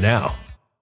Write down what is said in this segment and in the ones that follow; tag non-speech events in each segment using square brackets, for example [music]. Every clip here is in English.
now.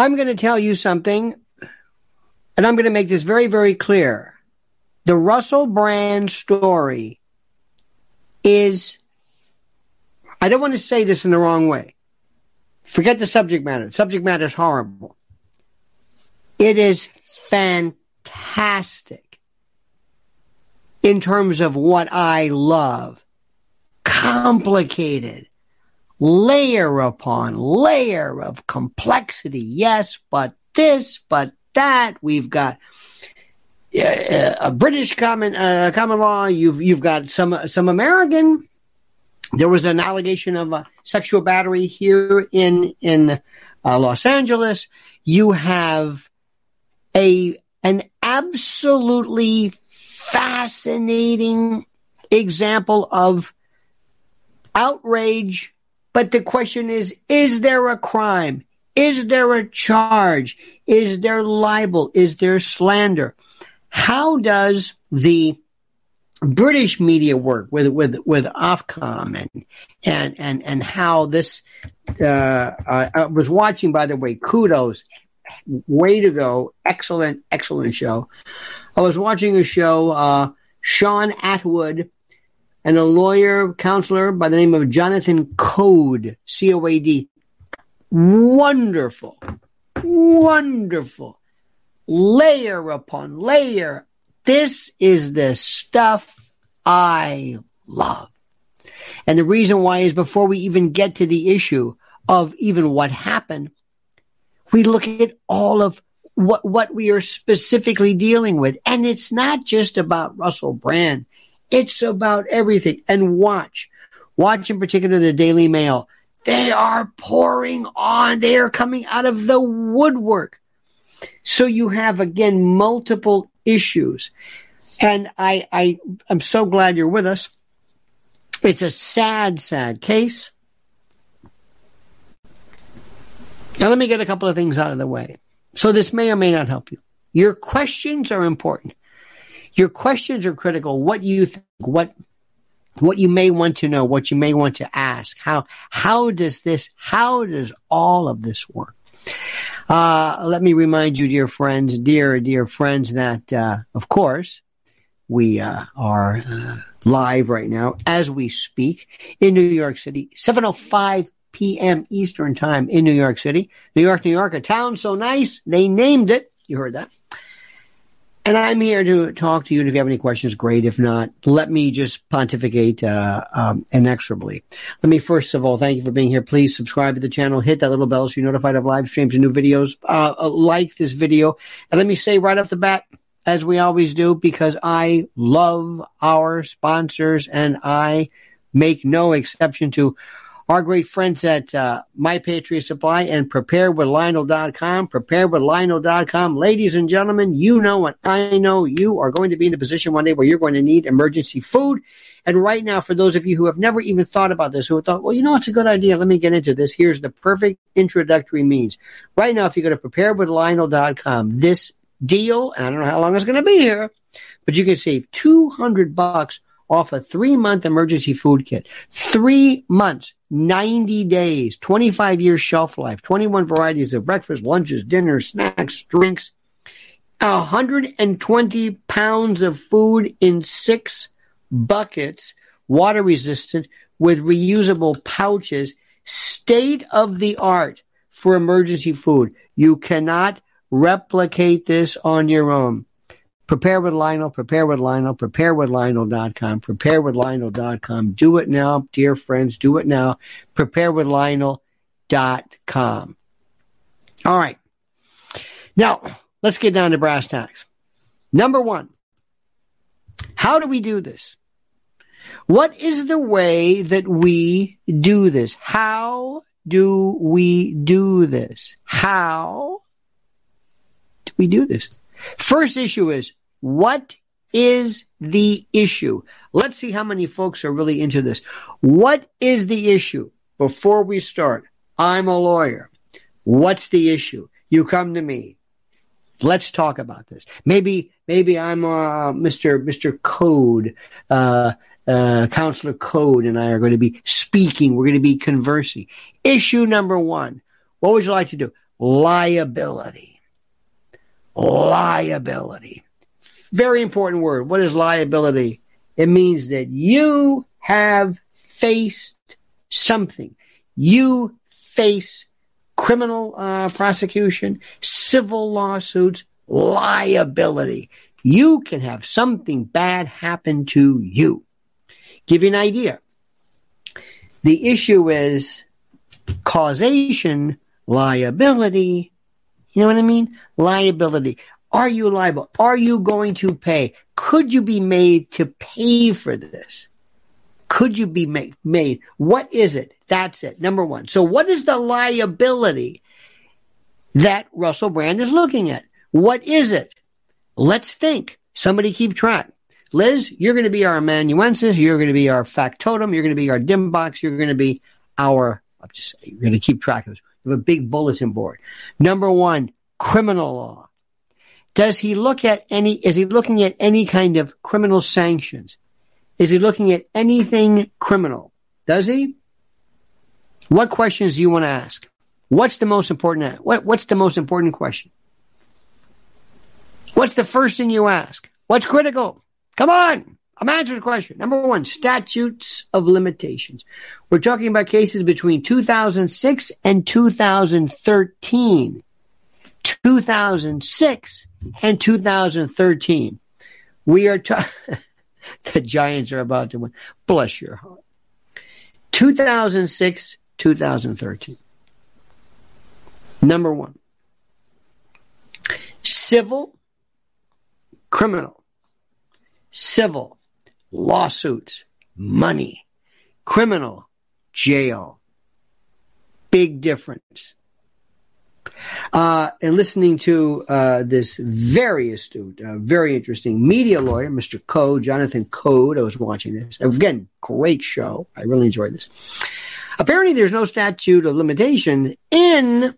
I'm going to tell you something, and I'm going to make this very, very clear. The Russell Brand story is, I don't want to say this in the wrong way. Forget the subject matter. The subject matter is horrible. It is fantastic in terms of what I love. Complicated layer upon layer of complexity. Yes, but this, but that. We've got uh, a British common uh, common law. You've you've got some some American. There was an allegation of a sexual battery here in in uh, Los Angeles. You have a an absolutely fascinating example of outrage But the question is, is there a crime? Is there a charge? Is there libel? Is there slander? How does the British media work with with with Ofcom and and and and how this uh, I was watching by the way kudos way to go excellent excellent show I was watching a show uh, Shaun Attwood and a lawyer counselor by the name of Jonathan Coad, C O A D wonderful wonderful layer upon layer this is the stuff I love. And the reason why is before we even get to the issue of even what happened, we look at all of what, what we are specifically dealing with. And it's not just about Russell Brand. It's about everything. And watch, watch in particular the Daily Mail. They are pouring on. They are coming out of the woodwork. So you have again multiple issues. And I, I, I'm so glad you're with us. It's a sad, sad case. Now, let me get a couple of things out of the way. So, this may or may not help you. Your questions are important. Your questions are critical. What you think, what, what you may want to know, what you may want to ask. How, how does this, how does all of this work? Uh, let me remind you, dear friends, dear, dear friends, that, uh, of course, we uh, are uh, live right now as we speak in New York City, 7.05 p.m. Eastern Time in New York City. New York, New York, a town so nice, they named it. You heard that. And I'm here to talk to you. And if you have any questions, great. If not, let me just pontificate uh, um, inexorably. Let me first of all thank you for being here. Please subscribe to the channel, hit that little bell so you're notified of live streams and new videos. Uh, uh, like this video, and let me say right off the bat, as we always do, because I love our sponsors and I make no exception to our great friends at uh, My Patriot Supply and preparewithlionel.com. Preparewithlionel.com. Ladies and gentlemen, you know what I know. You are going to be in a position one day where you're going to need emergency food. And right now, for those of you who have never even thought about this, who thought, well, you know, it's a good idea. Let me get into this. Here's the perfect introductory means. Right now, if you go to preparewithlionel.com, this deal, and I don't know how long it's going to be here, but you can save 200 bucks off a three month emergency food kit. Three months, 90 days, 25 years shelf life, 21 varieties of breakfast, lunches, dinners, snacks, drinks, 120 pounds of food in six buckets, water resistant with reusable pouches, state of the art for emergency food. You cannot replicate this on your own. Prepare with Lionel, prepare with Lionel, prepare with Lionel.com, prepare with Lionel.com. Do it now, dear friends. Do it now. Prepare with Lionel.com. All right. Now, let's get down to brass tacks. Number one, how do we do this? What is the way that we do this? How do we do this? How do we do this? First issue is what is the issue? Let's see how many folks are really into this. What is the issue? Before we start, I'm a lawyer. What's the issue? You come to me. Let's talk about this. Maybe, maybe I'm uh, Mr. Mr. Coad, uh, uh, Counselor Coad, and I are going to be speaking. We're going to be conversing. Issue number one. What would you like to do? Liability. Liability. Very important word. What is liability? It means that you have faced something. You face criminal uh, prosecution, civil lawsuits, liability. You can have something bad happen to you. Give you an idea. The issue is causation, liability. You know what I mean? Liability. Are you liable? Are you going to pay? Could you be made to pay for this? Could you be make, made? What is it? That's it. Number one. So what is the liability that Russell Brand is looking at? What is it? Let's think. Somebody keep track. Liz, you're going to be our amanuensis. You're going to be our factotum. You're going to be our dim box. You're going to be our, I'm just, you're going to keep track of this. We have a big bulletin board. Number one, criminal law. Does he look at any, is he looking at any kind of criminal sanctions? Is he looking at anything criminal? Does he? What questions do you want to ask? What's the most important? What, what's the most important question? What's the first thing you ask? What's critical? Come on. I'm answering the question. Number one, statutes of limitations. We're talking about cases between 2006 and 2013. 2006 and 2013. We are [laughs] the Giants are about to win. Bless your heart. 2006, 2013. Number one, civil, criminal, civil, lawsuits, money, criminal, jail. Big difference. Uh, and listening to uh, this very astute, uh, very interesting media lawyer, Mr. Coad, Jonathan Coad. I was watching this. Again, great show. I really enjoyed this. Apparently, there's no statute of limitations in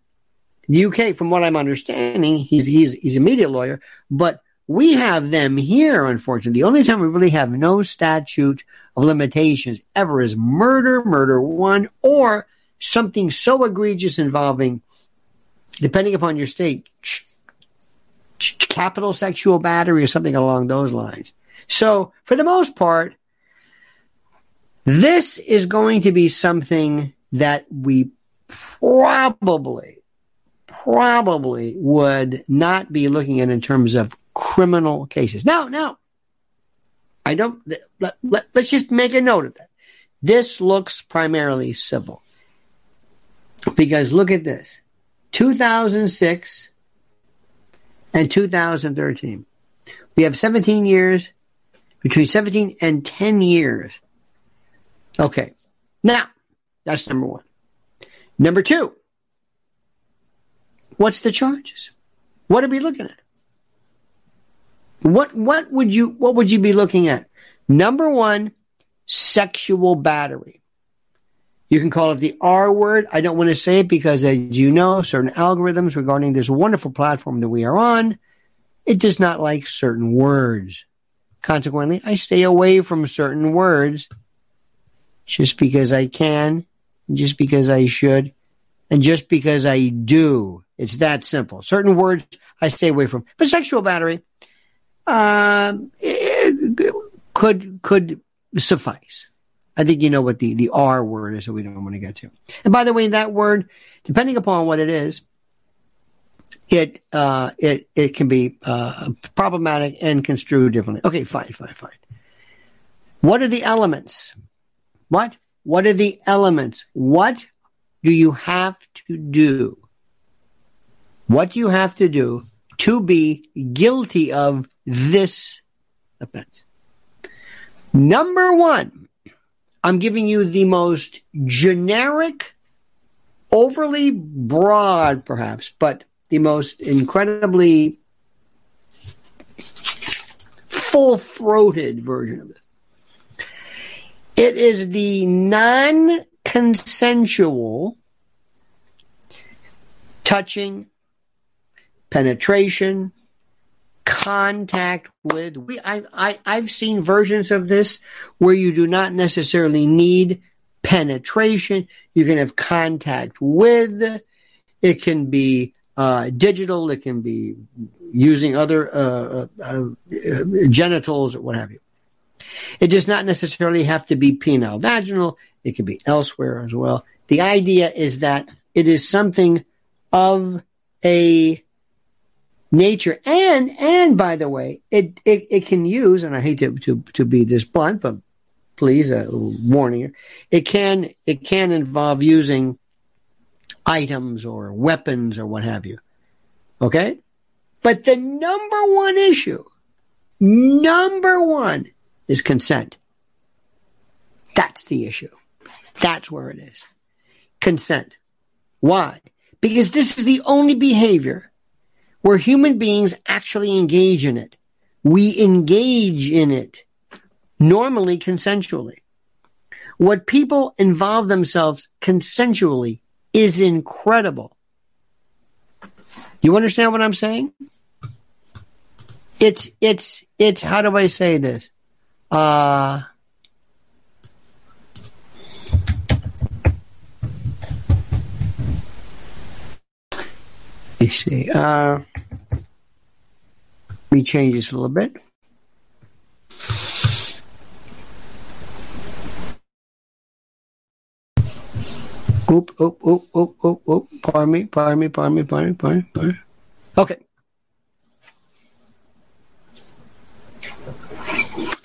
the UK, from what I'm understanding. He's he's he's a media lawyer, but we have them here. Unfortunately, the only time we really have no statute of limitations ever is murder, murder one, or something so egregious involving depending upon your state, capital sexual battery or something along those lines. So, for the most part, this is going to be something that we probably, probably would not be looking at in terms of criminal cases. Now, now, I don't, let, let, let's just make a note of that. This looks primarily civil. Because look at this. 2006 and 2013. We have 17 years, between 17 and 10 years. Okay. Now, that's number one. Number two, what's the charges? What are we looking at? What, what would you, what would you be looking at? Number one, sexual battery. You can call it the R word. I don't want to say it because, as you know, certain algorithms regarding this wonderful platform that we are on, it does not like certain words. Consequently, I stay away from certain words just because I can, just because I should, and just because I do. It's that simple. Certain words I stay away from. But sexual battery uh, could could suffice. I think you know what the, the R word is that we don't want to get to. And by the way, that word, depending upon what it is, it uh, it it can be uh, problematic and construed differently. Okay, fine, fine, fine. What are the elements? What? What are the elements? What do you have to do? What do you have to do to be guilty of this offense? Number one, I'm giving you the most generic, overly broad, perhaps, but the most incredibly full throated version of it. It is the non consensual touching, penetration, contact with. We, I, I, I've seen versions of this where you do not necessarily need penetration. You can have contact with. It can be uh, digital. It can be using other uh, uh, uh, genitals or what have you. It does not necessarily have to be penile vaginal. It can be elsewhere as well. The idea is that it is something of a nature. And, and by the way, it, it, it can use, and I hate to, to, to be this blunt, but please, a warning here. It can, it can involve using items or weapons or what have you. Okay? But the number one issue, number one is consent. That's the issue. That's where it is. Consent. Why? Because this is the only behavior where human beings actually engage in it. We engage in it, normally consensually. What people involve themselves consensually is incredible. You understand what I'm saying? It's, it's, it's, how do I say this? Uh, let me see. Uh, let me change this a little bit. Oop, oop, oop, oop, oop, oop. Pardon me, pardon me, pardon me, pardon me, pardon me, pardon me. Okay.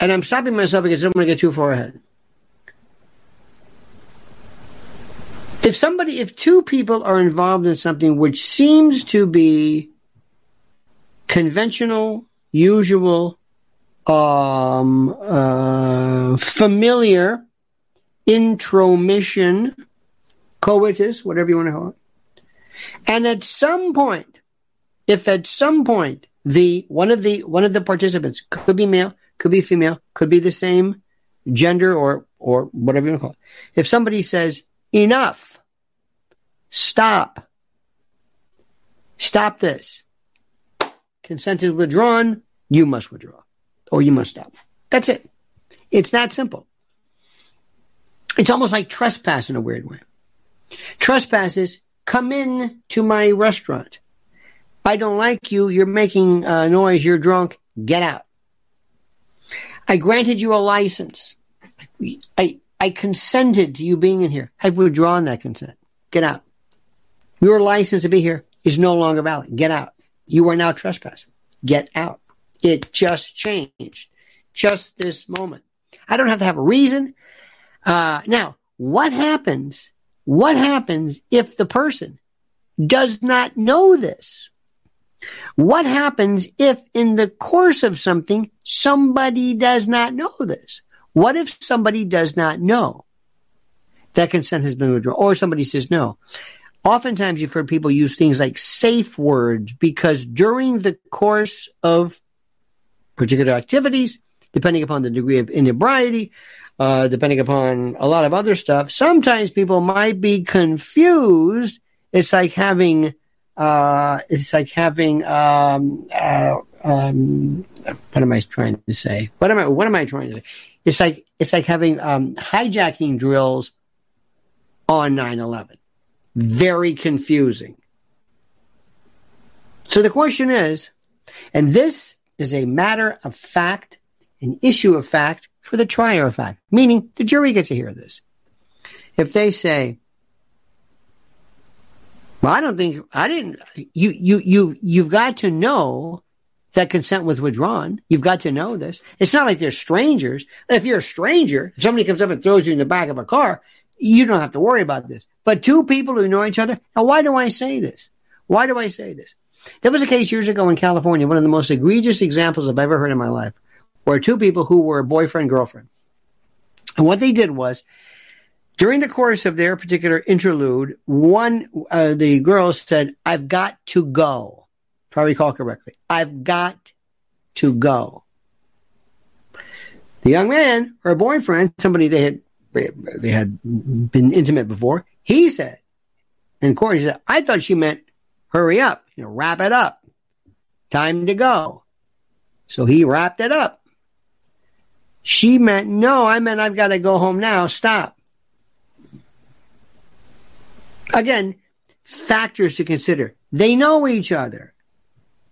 And I'm stopping myself because I'm going to get too far ahead. If somebody, if two people are involved in something which seems to be conventional, usual, um, uh, familiar, intromission, coitus, whatever you want to call it. And at some point, if at some point the one of the one of the participants could be male, could be female, could be the same gender or or whatever you want to call it. If somebody says enough, stop, stop this, consent is withdrawn, you must withdraw or you must stop. That's it. It's that simple. It's almost like trespass in a weird way. Trespasses come in to my restaurant. I don't like you. You're making uh, noise. You're drunk. Get out. I granted you a license. I, I consented to you being in here. I've withdrawn that consent. Get out. Your license to be here is no longer valid. Get out. You are now trespassing. Get out. It just changed. Just this moment. I don't have to have a reason. Uh, now, what happens? What happens if the person does not know this? What happens if in the course of something, somebody does not know this? What if somebody does not know that consent has been withdrawn or somebody says no? Oftentimes you've heard people use things like safe words because during the course of particular activities, depending upon the degree of inebriety, uh, depending upon a lot of other stuff, sometimes people might be confused. It's like having uh, it's like having um, uh, um, what am I trying to say? What am I what am I trying to say? It's like it's like having um, hijacking drills on 9/11. Very confusing. So the question is, and this is a matter of fact, an issue of fact for the trier of fact, meaning the jury gets to hear this. If they say, well, I don't think I didn't. You you you you've got to know that consent was withdrawn. You've got to know this. It's not like they're strangers. If you're a stranger, if somebody comes up and throws you in the back of a car, you don't have to worry about this. But two people who know each other. Now, why do I say this? Why do I say this? There was a case years ago in California, one of the most egregious examples I've ever heard in my life, where two people who were boyfriend girlfriend, and what they did was during the course of their particular interlude, one, uh, the girl said, I've got to go. If I recall correctly, I've got to go. The young man, her boyfriend, somebody they had, they had been intimate before, he said, in court, he said, I thought she meant hurry up, you know, wrap it up. Time to go. So he wrapped it up. She meant, no, I meant I've got to go home now. Stop. Again, factors to consider. They know each other.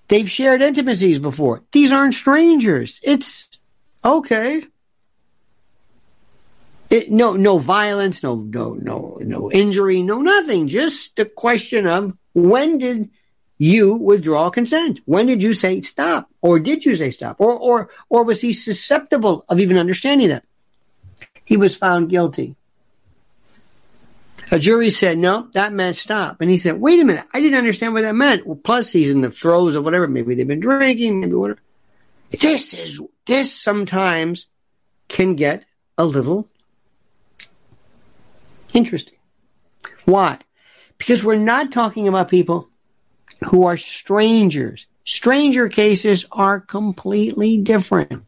They've shared intimacies before. These aren't strangers. It's okay. It, no, no violence, no, no, no, no injury, no nothing. Just the question of when did you withdraw consent? When did you say stop? Or did you say stop? Or, or, or was he susceptible of even understanding that? He was found guilty. A jury said, no, that meant stop. And he said, wait a minute, I didn't understand what that meant. Well, plus he's in the throes of whatever. Maybe they've been drinking, maybe whatever. This is, this sometimes can get a little interesting. Why? Because we're not talking about people who are strangers. Stranger cases are completely different.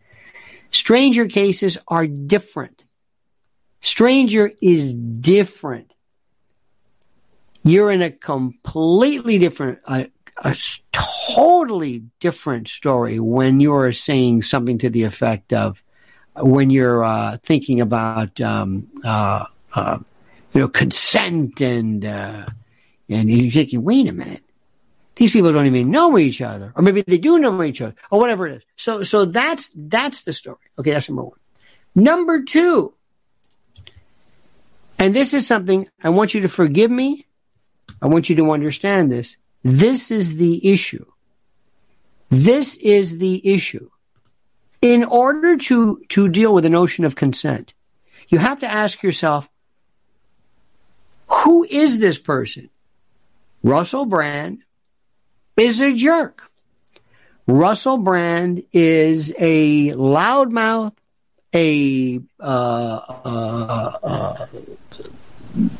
Stranger cases are different. Stranger is different. You're in a completely different, a, a totally different story when you're saying something to the effect of, when you're uh, thinking about, um, uh, uh, you know, consent and, uh, and you're thinking, wait a minute. These people don't even know each other, or maybe they do know each other, or whatever it is. So, so that's that's the story. Okay, that's number one. Number two, and this is something I want you to forgive me. I want you to understand this. This is the issue. This is the issue. In order to, to deal with the notion of consent, you have to ask yourself, who is this person? Russell Brand is a jerk. Russell Brand is a loudmouth, a uh, uh, uh,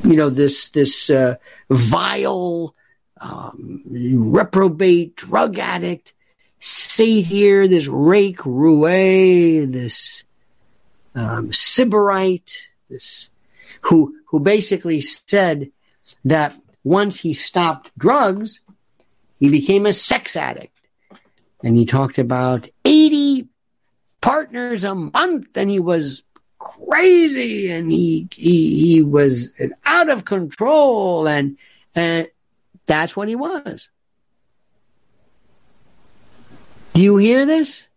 you know this this uh, vile um, reprobate drug addict See here, this rake roue, this um, sybarite, this who who basically said that once he stopped drugs, he became a sex addict. And he talked about 80 partners a month and he was crazy and he, he, he was out of control and, and that's what he was. Do you hear this?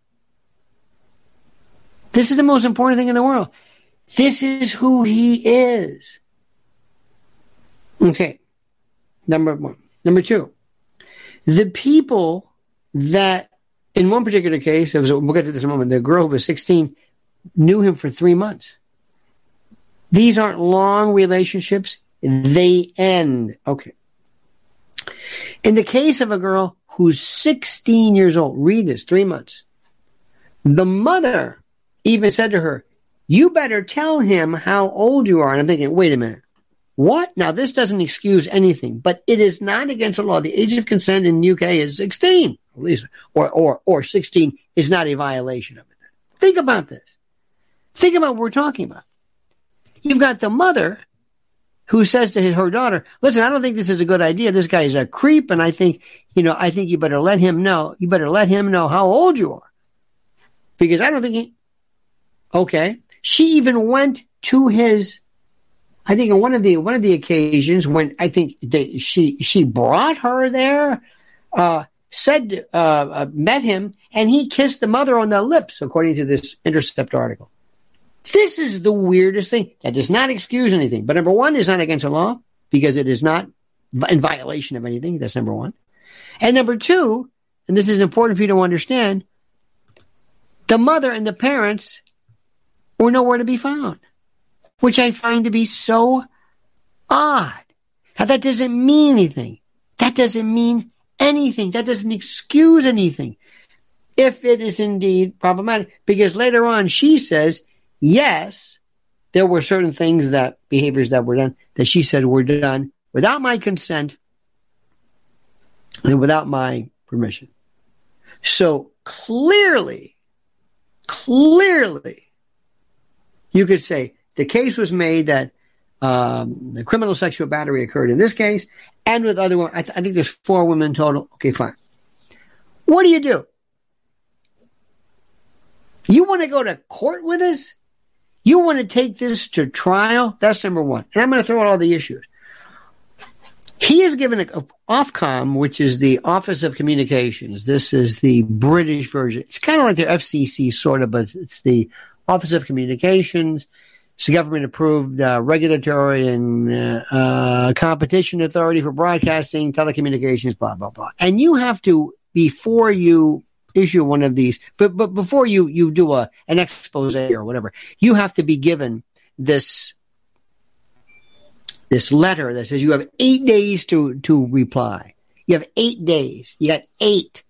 This is the most important thing in the world. This is who he is. Okay. Number one. Number two. The people that, in one particular case, it was, we'll get to this in a moment, the girl who was 16 knew him for three months. These aren't long relationships. They end. Okay. In the case of a girl who's 16 years old, read this, three months. The mother even said to her, you better tell him how old you are. And I'm thinking, wait a minute. What? Now, this doesn't excuse anything, but it is not against the law. The age of consent in the UK is 16, at least, or, or, or 16 is not a violation of it. Think about this. Think about what we're talking about. You've got the mother who says to her daughter, listen, I don't think this is a good idea. This guy is a creep. And I think, you know, I think you better let him know, you better let him know how old you are. Because I don't think he, okay. She even went to his I think on one of the one of the occasions when I think they, she she brought her there, uh, said uh, uh, met him, and he kissed the mother on the lips, according to this Intercept article. This is the weirdest thing. That does not excuse anything. But number one is not against the law because it is not in violation of anything. That's number one. And number two, and this is important for you to understand, the mother and the parents were nowhere to be found which I find to be so odd. Now that doesn't mean anything. That doesn't mean anything. That doesn't excuse anything. If it is indeed problematic, because later on she says, yes, there were certain things that behaviors that were done that she said were done without my consent and without my permission. So clearly, clearly, you could say the case was made that um, the criminal sexual battery occurred in this case and with other women. I, th- I think there's four women total. Okay, fine. What do you do? You want to go to court with us? You want to take this to trial? That's number one. And I'm going to throw out all the issues. He is given a, a Ofcom, which is the Office of Communications. This is the British version. It's kind of like the FCC, sort of, but it's the Office of Communications. It's the government approved uh, regulatory and uh, uh, competition authority for broadcasting, telecommunications, blah, blah, blah. And you have to, before you issue one of these, but, but before you, you do a, an expose or whatever, you have to be given this, this letter that says you have eight days to, to reply. You have eight days. You got eight.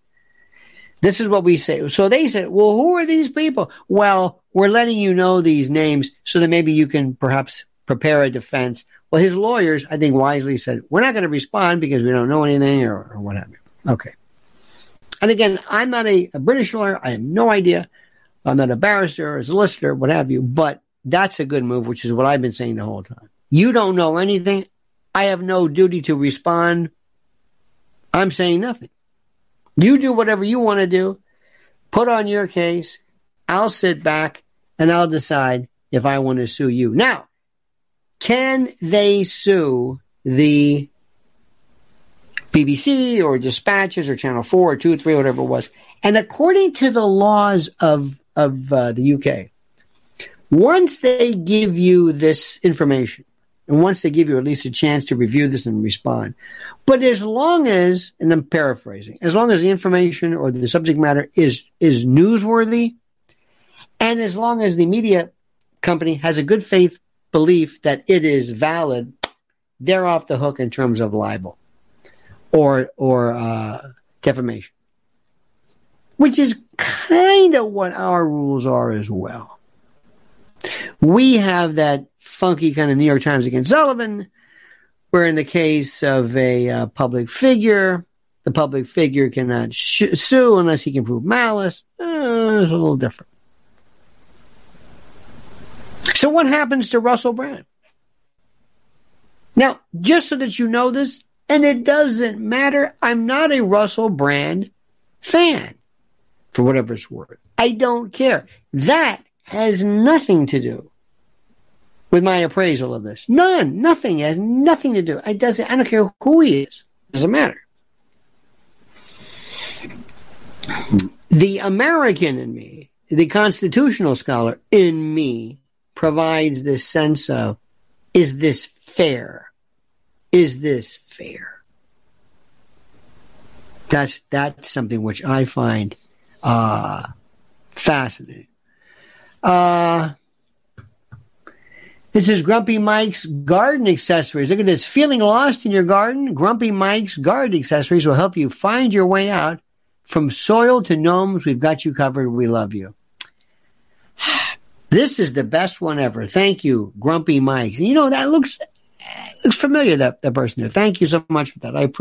This is what we say. So they said, well, who are these people? Well, we're letting you know these names so that maybe you can perhaps prepare a defense. Well, his lawyers, I think, wisely said, we're not going to respond because we don't know anything or, or what have you. Okay. And again, I'm not a, a, British lawyer. I have no idea. I'm not a barrister or a solicitor, what have you. But that's a good move, which is what I've been saying the whole time. You don't know anything. I have no duty to respond. I'm saying nothing. You do whatever you want to do. Put on your case. I'll sit back and I'll decide if I want to sue you. Now, can they sue the BBC or Dispatches or Channel 4 or 2 or 3, whatever it was? And according to the laws of, of uh, the UK, once they give you this information, and once they give you at least a chance to review this and respond, but as long as, and I'm paraphrasing, as long as the information or the subject matter is is newsworthy, and as long as the media company has a good faith belief that it is valid, they're off the hook in terms of libel or or uh, defamation, which is kind of what our rules are as well. We have that funky kind of New York Times against Sullivan, where in the case of a uh, public figure, the public figure cannot sh- sue unless he can prove malice. Uh, it's a little different. So, what happens to Russell Brand? Now, just so that you know this, and it doesn't matter, I'm not a Russell Brand fan, for whatever it's worth. I don't care. That has nothing to do with my appraisal of this. None. Nothing. It has nothing to do. It doesn't. I don't care who he is. It doesn't matter. The American in me, the constitutional scholar in me, provides this sense of: Is this fair? Is this fair? That's that's something which I find uh, fascinating. Uh, this is Grumpy Mike's garden accessories. Look at this. Feeling lost in your garden? Grumpy Mike's garden accessories will help you find your way out. From soil to gnomes, we've got you covered. We love you. [sighs] This is the best one ever. Thank you, Grumpy Mike's. You know, that looks, looks familiar, that, that person there. Thank you so much for that. I appreciate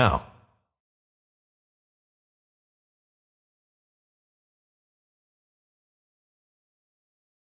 now.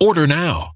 Order now.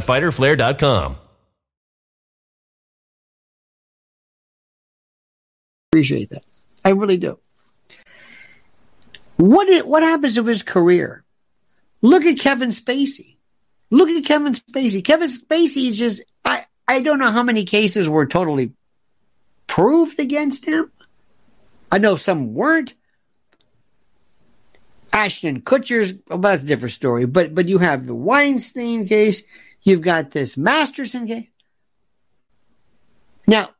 www.fighterflare.com. Appreciate that. I really do. What is, what happens to his career? Look at Kevin Spacey. Look at Kevin Spacey. Kevin Spacey is just I I don't know how many cases were totally proved against him. I know some weren't. Ashton Kutcher's well, that's a different story, but but you have the Weinstein case, you've got this Masterson case. Now,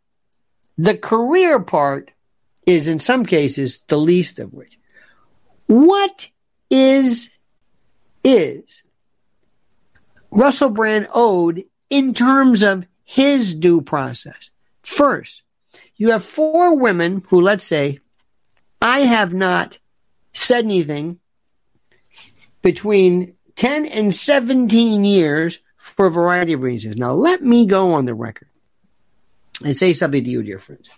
the career part is in some cases the least of which. What is is Russell Brand owed in terms of his due process? First, you have four women who, let's say, I have not said anything between 10 and 17 years for a variety of reasons. Now, let me go on the record and say something to you, dear friends.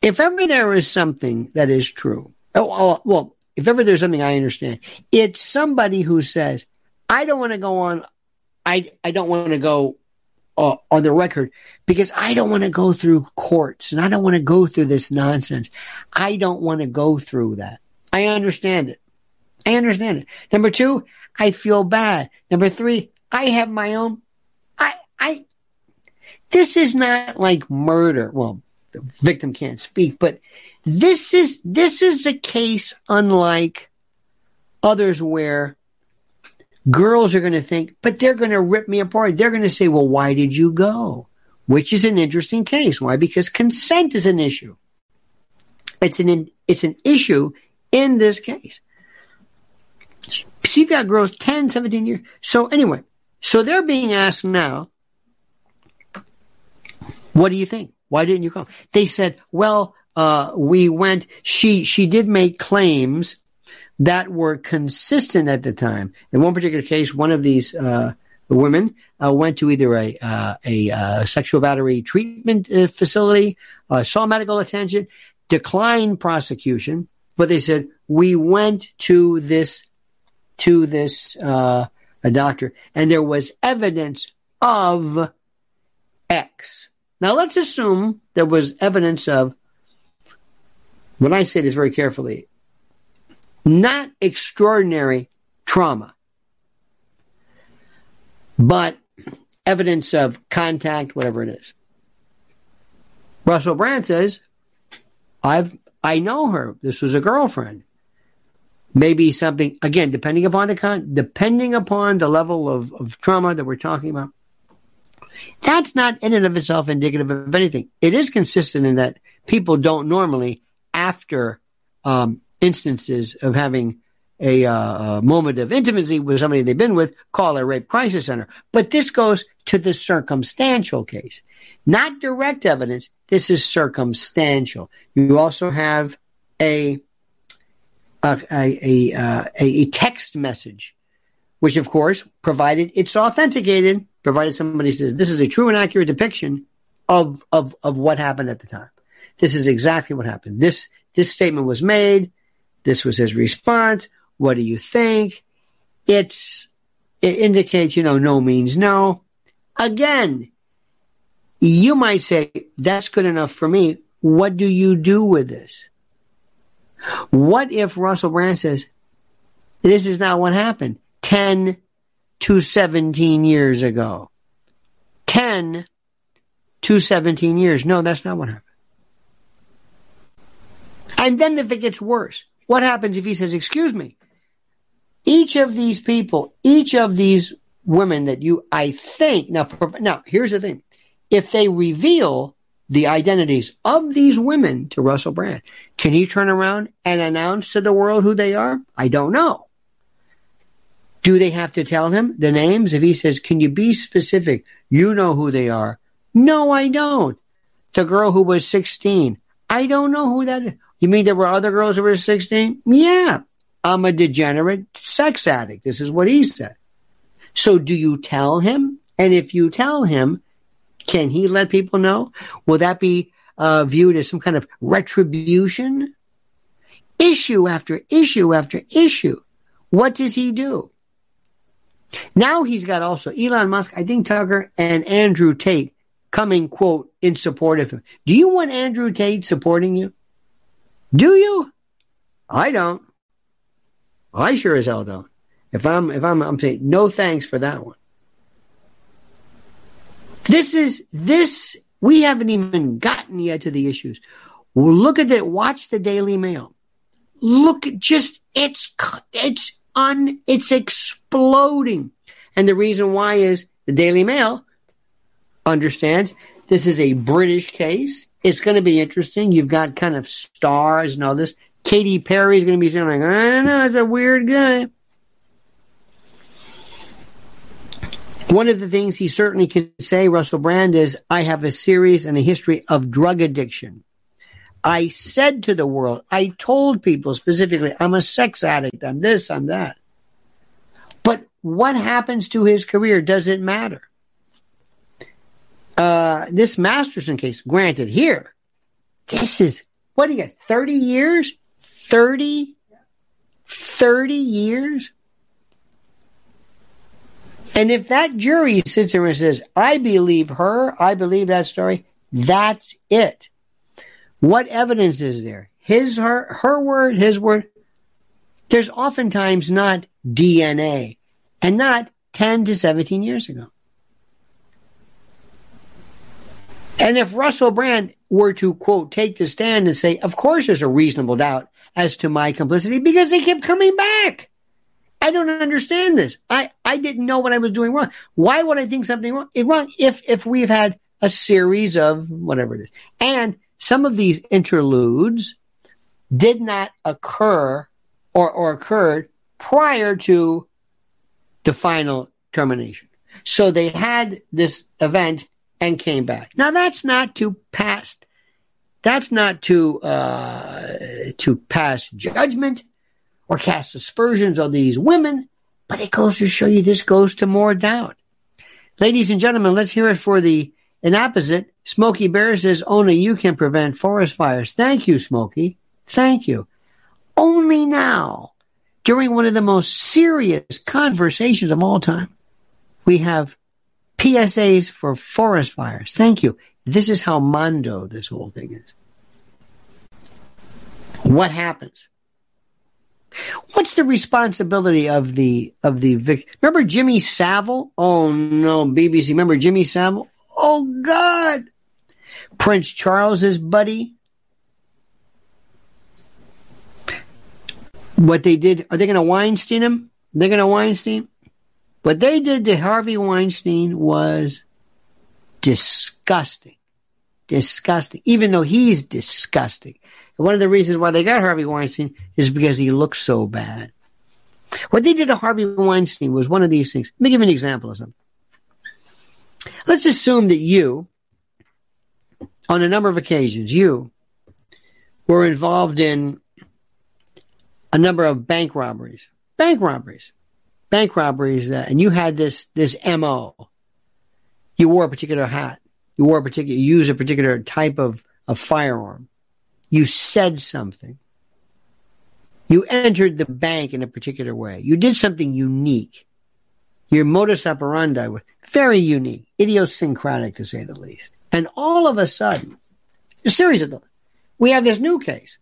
If ever there is something that is true, oh, oh, well, if ever there's something I understand, it's somebody who says, I don't want to go on, I, I don't want to go uh, on the record because I don't want to go through courts and I don't want to go through this nonsense. I don't want to go through that. I understand it. I understand it. Number two, I feel bad. Number three, I have my own. I, I, this is not like murder. Well, the victim can't speak, but this is, this is a case unlike others where girls are going to think, but they're going to rip me apart. They're going to say, well, why did you go? Which is an interesting case. Why? Because consent is an issue. It's an, it's an issue in this case. You've got girls 10, 17 years. So anyway, so they're being asked now, what do you think? Why didn't you come? They said, well, uh, we went, she, she did make claims that were consistent at the time. In one particular case, one of these, uh, women uh, went to either a uh, a uh, sexual battery treatment uh, facility, saw medical attention, declined prosecution, but they said we went to this to this uh, a doctor, and there was evidence of X. Now let's assume there was evidence of. When I say this very carefully, not extraordinary trauma, but evidence of contact, whatever it is. Russell Brand says, I've I know her. This was a girlfriend. Maybe something again, depending upon the con, depending upon the level of, of trauma that we're talking about. That's not in and of itself indicative of anything. It is consistent in that people don't normally, after um, instances of having a, uh, a, moment of intimacy with somebody they've been with, call a rape crisis center. But this goes to the circumstantial case. Not direct evidence. This is circumstantial. You also have a a a, uh, a, a text message, which of course, provided it's authenticated, provided somebody says this is a true and accurate depiction of of of what happened at the time. This is exactly what happened. This this statement was made. This was his response. What do you think? It's it indicates, you know, no means no. Again, you might say, that's good enough for me. What do you do with this? What if Russell Brand says, this is not what happened 10 to 17 years ago? 10 to 17 years. No, that's not what happened. And then if it gets worse, what happens if he says, excuse me? Each of these people, each of these women that you, I think, now, now here's the thing if they reveal the identities of these women to Russell Brand, can he turn around and announce to the world who they are? I don't know. Do they have to tell him the names? If he says, Can you be specific? You know who they are. No, I don't. The girl who was 16. I don't know who that is. You mean there were other girls who were 16? Yeah. I'm a degenerate sex addict. This is what he said. So do you tell him? And if you tell him, can he let people know? Will that be uh, viewed as some kind of retribution? Issue after issue after issue. What does he do? Now he's got also Elon Musk, I think Tucker, and Andrew Tate coming, quote, in support of him. Do you want Andrew Tate supporting you? Do you? I don't. I sure as hell don't. If I'm, if I'm, I'm saying no thanks for that one. This is, this, we haven't even gotten yet to the issues. Look at it. Watch the Daily Mail. Look at just, it's, it's un, it's exploding. And the reason why is the Daily Mail understands this is a British case. It's going to be interesting. You've got kind of stars and all this. Katy Perry is going to be saying like, ah, I don't know, it's a weird guy. One of the things he certainly can say, Russell Brand, is I have a series and a history of drug addiction. I said to the world, I told people specifically, I'm a sex addict, I'm this, I'm that. But what happens to his career? Does it matter? Uh, this Masterson case, granted, here, this is, what do you get, 30 years? 30? 30 years? And if that jury sits there and says, I believe her, I believe that story, that's it. What evidence is there? His, her, her word, his word. There's oftentimes not DNA and not 10 to 17 years ago. And if Russell Brand were to quote, take the stand and say, of course there's a reasonable doubt as to my complicity because they kept coming back. I don't understand this. I, I didn't know what I was doing wrong. Why would I think something wrong? wrong if, if we've had a series of whatever it is. And some of these interludes did not occur or, or occurred prior to the final termination. So they had this event and came back. Now that's not to pass. That's not to uh, to pass judgment or cast aspersions on these women, but it goes to show you this goes to more doubt. Ladies and gentlemen, let's hear it for the an opposite. Smokey Bear says only you can prevent forest fires. Thank you, Smokey. Thank you. Only now, during one of the most serious conversations of all time, we have PSAs for forest fires. Thank you. This is how mondo this whole thing is. What happens? What's the responsibility of the of the vic? Remember Jimmy Savile? Oh no, BBC. Remember Jimmy Savile? Oh God, Prince Charles's buddy. What they did? Are they going to Weinstein him? They're going to Weinstein. What they did to Harvey Weinstein was disgusting, disgusting. Even though he's disgusting, one of the reasons why they got Harvey Weinstein is because he looks so bad. What they did to Harvey Weinstein was one of these things. Let me give you an example of something. Let's assume that you, on a number of occasions, you were involved in a number of bank robberies. Bank robberies. Bank robberies that, and you had this, this MO. You wore a particular hat. You wore a particular, you used a particular type of, of firearm. You said something. You entered the bank in a particular way. You did something unique. Your modus operandi was very unique, idiosyncratic to say the least. And all of a sudden, a series of them, we have this new case.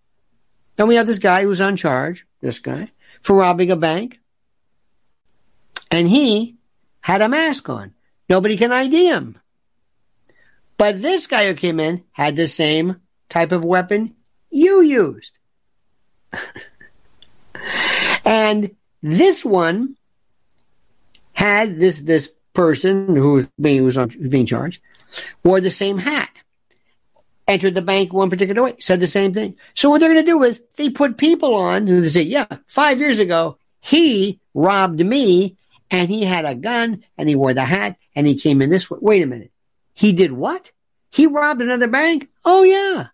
Then we have this guy who's on charge, this guy, for robbing a bank. And he had a mask on. Nobody can ID him. But this guy who came in had the same type of weapon you used. [laughs] and this one had this this person who was being who was on, being charged wore the same hat, entered the bank one particular way, said the same thing. So what they're going to do is they put people on who say, yeah, five years ago he robbed me and he had a gun and he wore the hat and he came in this way. Wait a minute. He did what? He robbed another bank? Oh yeah.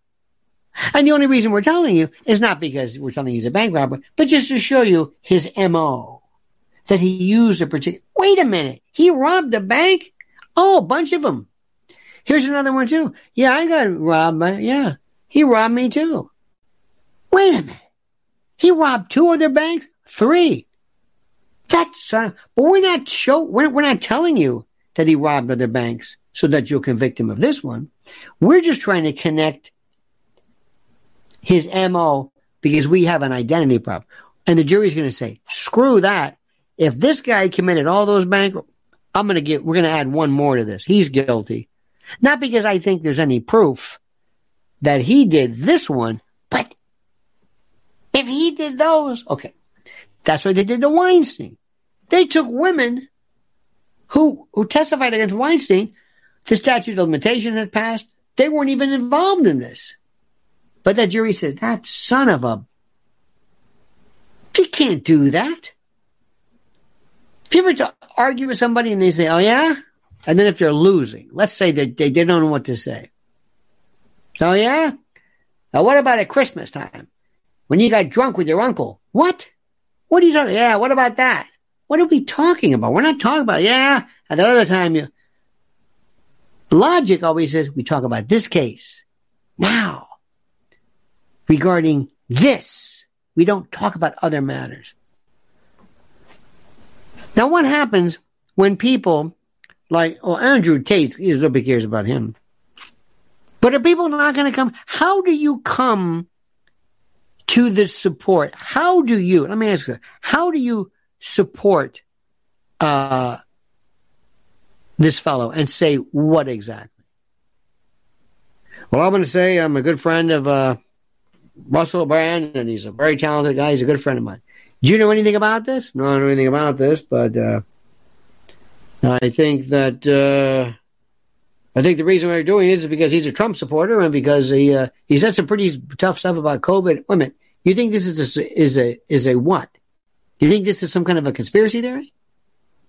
And the only reason we're telling you is not because we're telling you he's a bank robber, but just to show you his MO. That he used a particular, wait a minute. He robbed a bank? Oh, a bunch of them. Here's another one too. Yeah, I got robbed. By, yeah, he robbed me too. Wait a minute. He robbed two other banks? Three. That's, uh, but we're not show, we're, we're not telling you that he robbed other banks so that you'll convict him of this one. We're just trying to connect his MO because we have an identity problem. And the jury's going to say, screw that. If this guy committed all those bank, I'm going to get, we're going to add one more to this. He's guilty. Not because I think there's any proof that he did this one, but if he did those, okay. That's what they did to Weinstein. They took women who, who testified against Weinstein. The statute of limitation had passed. They weren't even involved in this. But the jury said, that son of a, you can't do that. If you ever argue with somebody and they say, oh yeah? And then if they're losing, let's say that they, they don't know what to say. Oh yeah? Now what about at Christmas time? When you got drunk with your uncle? What? What are you talking? Yeah, what about that? What are we talking about? We're not talking about, yeah. At the other time, you, logic always says we talk about this case. Now, regarding this. We don't talk about other matters. Now, what happens when people like, oh, Andrew Tate, nobody cares about him. But are people not going to come? How do you come to the support? How do you, let me ask you, how do you support uh, this fellow and say what exactly? Well, I'm going to say I'm a good friend of uh, Russell Brand, and he's a very talented guy. He's a good friend of mine. Do you know anything about this? No, I don't know anything about this, but uh, I think that uh, I think the reason we're doing it is because he's a Trump supporter and because he uh, he said some pretty tough stuff about COVID. Wait a minute, you think this is a, is a is a what? You think this is some kind of a conspiracy theory?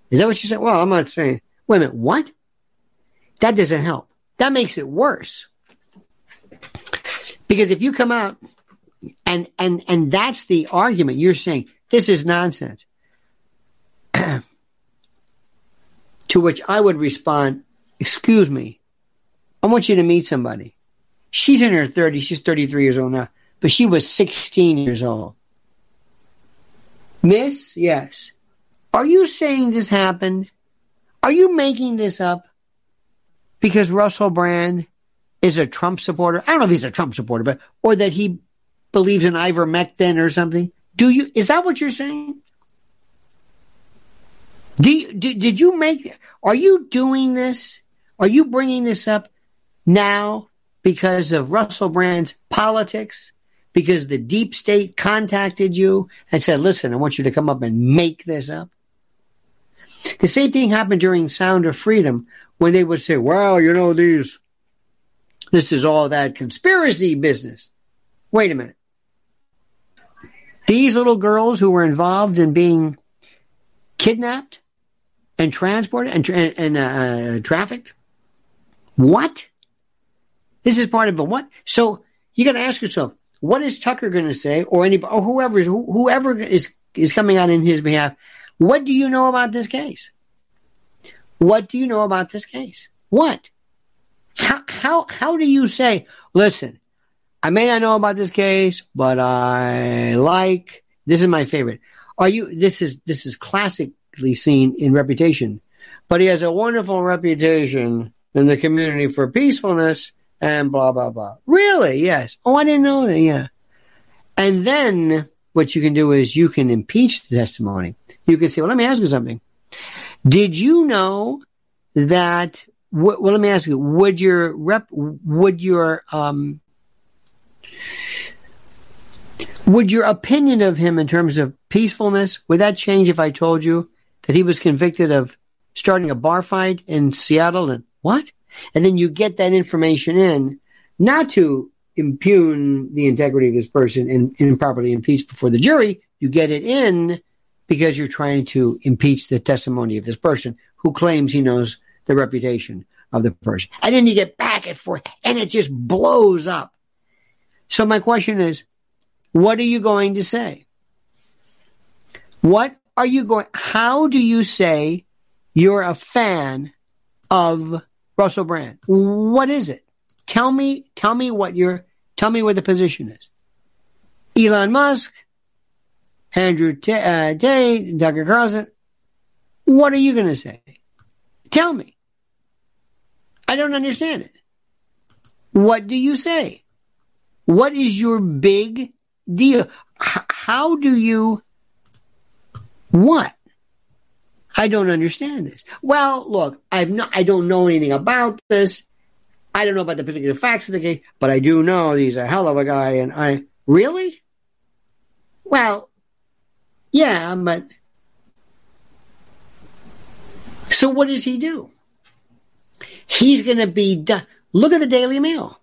Is that what you said? Well, I'm not saying. Wait a minute, what? That doesn't help. That makes it worse. Because if you come out and and and that's the argument you're saying this is nonsense. [clears throat] to which I would respond, "Excuse me, I want you to meet somebody. She's in her 30s. She's 33 years old now, but she was 16 years old. Miss, yes. Are you saying this happened? Are you making this up because Russell Brand is a Trump supporter? I don't know if he's a Trump supporter, but or that he believes in ivermectin or something. Do you? Is that what you're saying? Do you, do, did you make? Are you doing this? Are you bringing this up now because of Russell Brand's politics? Because the deep state contacted you and said, "Listen, I want you to come up and make this up." The same thing happened during Sound of Freedom when they would say, "Well, you know these, this is all that conspiracy business." Wait a minute. These little girls who were involved in being kidnapped and transported and, and uh, trafficked. What? This is part of a what? So you got to ask yourself, what is Tucker going to say, or anybody, or whoever whoever is is coming out in his behalf? What do you know about this case? What do you know about this case? What? How how how do you say? Listen, I may not know about this case, but I like this is my favorite. Are you this is this is classically seen in reputation, but he has a wonderful reputation in the community for peacefulness and blah blah blah. Really? Yes. Oh, I didn't know that. Yeah. And then what you can do is you can impeach the testimony. You can say, "Well, let me ask you something. Did you know that?" well, let me ask you: Would your rep? Would your um, would your opinion of him in terms of peacefulness, would that change if I told you that he was convicted of starting a bar fight in Seattle and what? And then you get that information in, not to impugn the integrity of this person and, improperly impeach before the jury, you get it in because you're trying to impeach the testimony of this person who claims he knows the reputation of the person. And then you get back and forth and it just blows up. So my question is, what are you going to say? What are you going, how do you say you're a fan of Russell Brand? What is it? Tell me, tell me what your, tell me what the position is. Elon Musk, Andrew T- uh, Tate, Tucker Carlson. What are you going to say? Tell me. I don't understand it. What do you say? What is your big deal? H- how do you, what? I don't understand this. Well, look, I've not, I don't know anything about this. I don't know about the particular facts of the case, but I do know he's a hell of a guy. And I really, well, yeah, but so what does he do? He's going to be done. Look at the Daily Mail.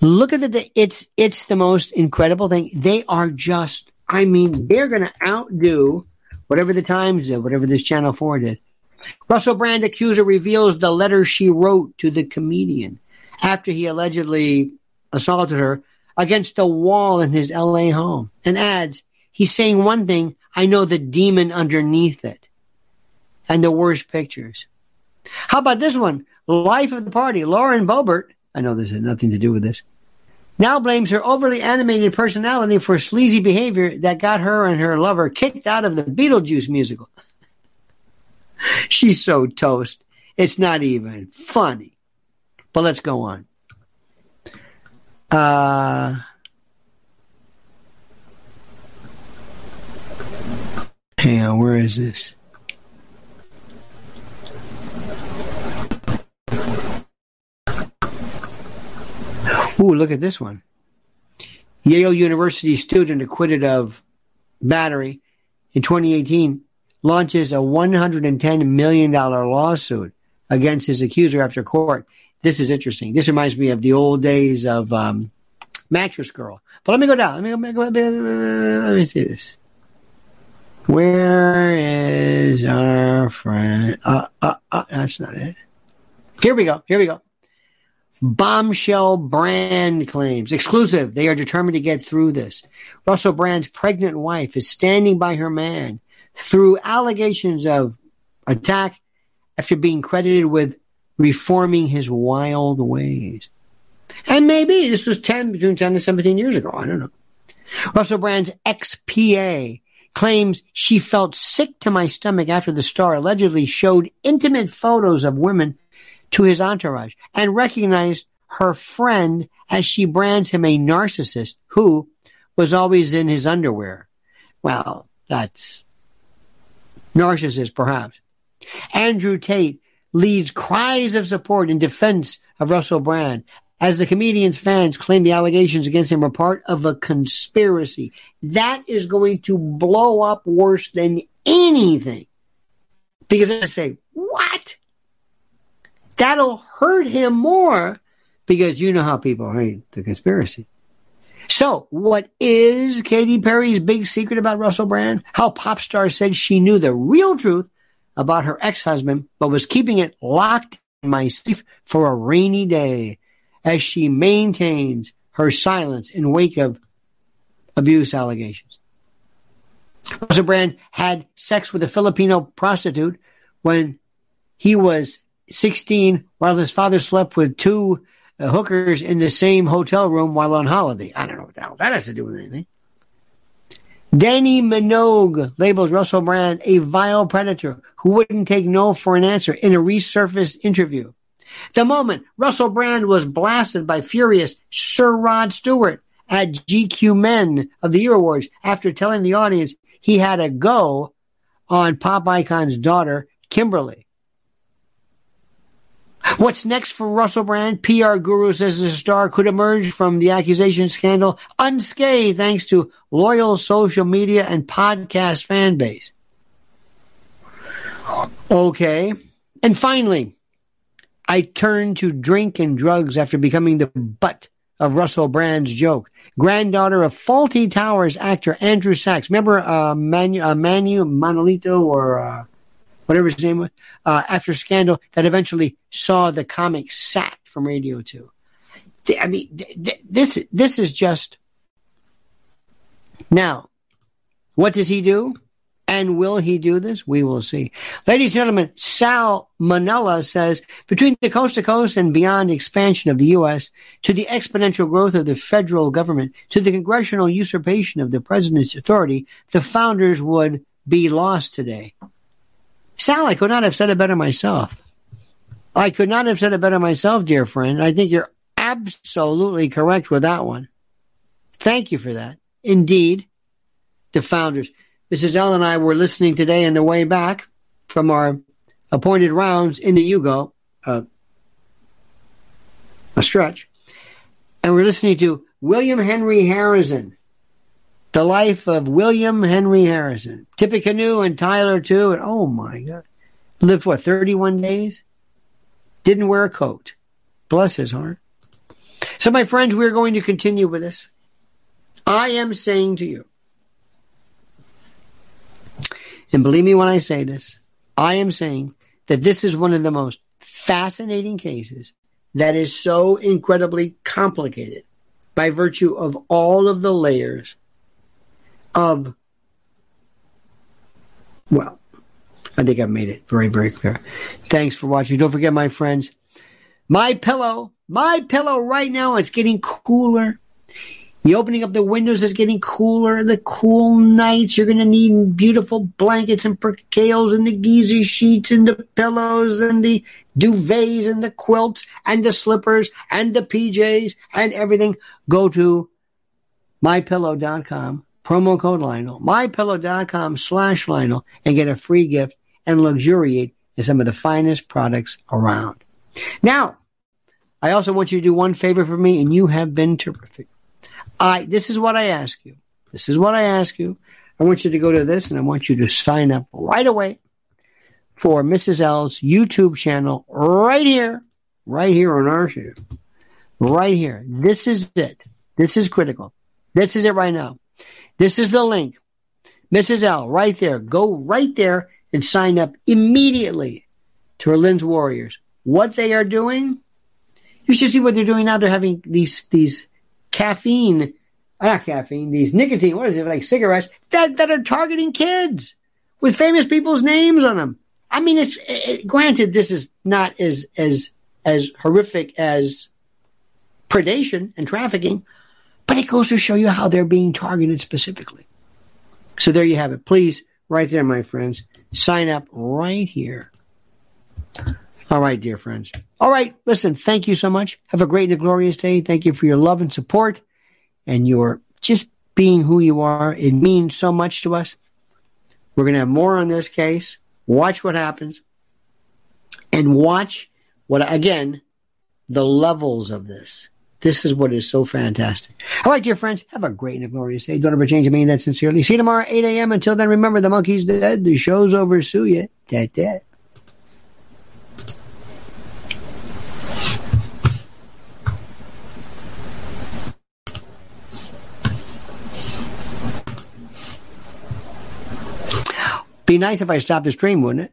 Look at the it's it's the most incredible thing. They are just I mean they're going to outdo whatever the Times did, whatever this Channel 4 did. Russell Brand accuser reveals the letter she wrote to the comedian after he allegedly assaulted her against a wall in his LA home and adds, he's saying one thing, I know the demon underneath it and the worst pictures. How about this one? Life of the party. Lauren Boebert, I know this has nothing to do with this, now blames her overly animated personality for sleazy behavior that got her and her lover kicked out of the Beetlejuice musical. [laughs] She's so toast. It's not even funny. But let's go on. Uh, hang on, where is this? Ooh, look at this one. Yale University student acquitted of battery in 2018 launches a $110 million lawsuit against his accuser after court. This is interesting. This reminds me of the old days of um, Mattress Girl. But let me go down. Let me, me, let me, let me see this. Where is our friend? Uh, uh, uh, that's not it. Here we go. Here we go. Bombshell brand claims. Exclusive. They are determined to get through this. Russell Brand's pregnant wife is standing by her man through allegations of attack after being credited with reforming his wild ways. And maybe this was 10, between 10 and 17 years ago. I don't know. Russell Brand's ex-PA claims she felt sick to my stomach after the star allegedly showed intimate photos of women to his entourage and recognized her friend as she brands him a narcissist who was always in his underwear. Well, that's narcissist, perhaps. Andrew Tate leads cries of support in defense of Russell Brand as the comedian's fans claim the allegations against him are part of a conspiracy. That is going to blow up worse than anything. Because I say? That'll hurt him more because you know how people hate the conspiracy. So, what is Katy Perry's big secret about Russell Brand? How pop star said she knew the real truth about her ex-husband, but was keeping it locked in my safe for a rainy day as she maintains her silence in wake of abuse allegations. Russell Brand had sex with a Filipino prostitute when he was 16 while his father slept with two uh, hookers in the same hotel room while on holiday. I don't know what the hell that has to do with anything. Dannii Minogue labels Russell Brand a vile predator who wouldn't take no for an answer in a resurfaced interview. The moment Russell Brand was blasted by furious Sir Rod Stewart at GQ Men of the Year Awards after telling the audience he had a go on pop icon's daughter, Kimberly. What's next for Russell Brand? PR guru says the star could emerge from the accusation scandal unscathed thanks to loyal social media and podcast fan base. Okay. And finally, I turned to drink and drugs after becoming the butt of Russell Brand's joke. Granddaughter of Fawlty Towers actor Andrew Sachs. Remember uh, Manu, uh, Manu Manolito or uh, whatever his name was? Uh, after Scandal, that eventually saw the comic sacked from Radio 2. I mean, this this is just. Now, what does he do? And will he do this? We will see. Ladies and gentlemen, Sal Manella says between the coast to coast and beyond expansion of the U.S. to the exponential growth of the federal government to the congressional usurpation of the president's authority, the founders would be lost today. Sal, I could not have said it better myself. I could not have said it better myself, dear friend. I think you're absolutely correct with that one. Thank you for that. Indeed, the founders. Mrs. L and I were listening today on the way back from our appointed rounds in the Yugo, uh, a stretch, and we're listening to William Henry Harrison, the life of William Henry Harrison, Tippecanoe and Tyler too, and oh my God, lived what thirty one days, didn't wear a coat, bless his heart. So, my friends, we're going to continue with this. I am saying to you and believe me when I say this, I am saying that this is one of the most fascinating cases that is so incredibly complicated by virtue of all of the layers of, well, I think I've made it very, very clear. Thanks for watching. Don't forget, my friends, my pillow, my pillow right now, it's getting cooler. The opening up the windows is getting cooler. The cool nights, you're going to need beautiful blankets and percales and the Giza sheets and the pillows and the duvets and the quilts and the slippers and the PJs and everything. Go to mypillow.com, promo code Lionel, mypillow.com slash Lionel and get a free gift and luxuriate in some of the finest products around. Now, I also want you to do one favor for me and you have been terrific. I this is what I ask you. This is what I ask you. I want you to go to this and I want you to sign up right away for Mrs. L's YouTube channel right here, right here on our show. Right here. This is it. This is critical. This is it right now. This is the link. Mrs. L, right there. Go right there and sign up immediately to her Lynn's Warriors. What they are doing, you should see what they're doing now. They're having these these caffeine, not caffeine, these nicotine, what is it, like cigarettes that, that are targeting kids with famous people's names on them. I mean, it's it, granted, this is not as, as, as horrific as predation and trafficking, but it goes to show you how they're being targeted specifically. So there you have it. Please, right there, my friends, sign up right here. All right, dear friends. All right, listen, thank you so much. Have a great and a glorious day. Thank you for your love and support and your just being who you are. It means so much to us. We're going to have more on this case. Watch what happens and watch what, again, the levels of this. This is what is so fantastic. All right, dear friends, have a great and a glorious day. Don't ever change. I mean that sincerely. See you tomorrow, 8 a.m. Until then, remember the monkey's dead. The show's over. Sue you. That, that. Be nice if I stopped the stream, wouldn't it?